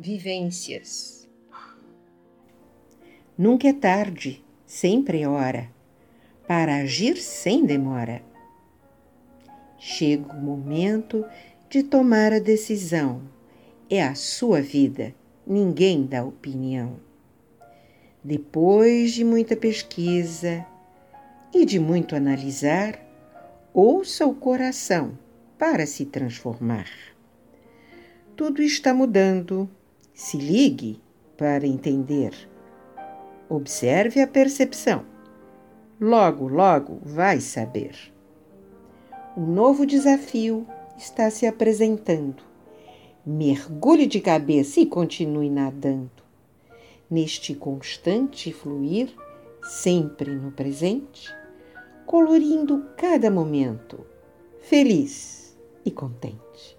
Vivências. Nunca é tarde, sempre é hora, para agir sem demora. Chega o momento de tomar a decisão. É a sua vida, ninguém dá opinião. Depois de muita pesquisa e de muito analisar, ouça o coração para se transformar. Tudo está mudando. Se ligue para entender. Observe a percepção. Logo, logo vai saber. Um novo desafio está se apresentando. Mergulhe de cabeça e continue nadando. Neste constante fluir, sempre no presente, colorindo cada momento, feliz e contente.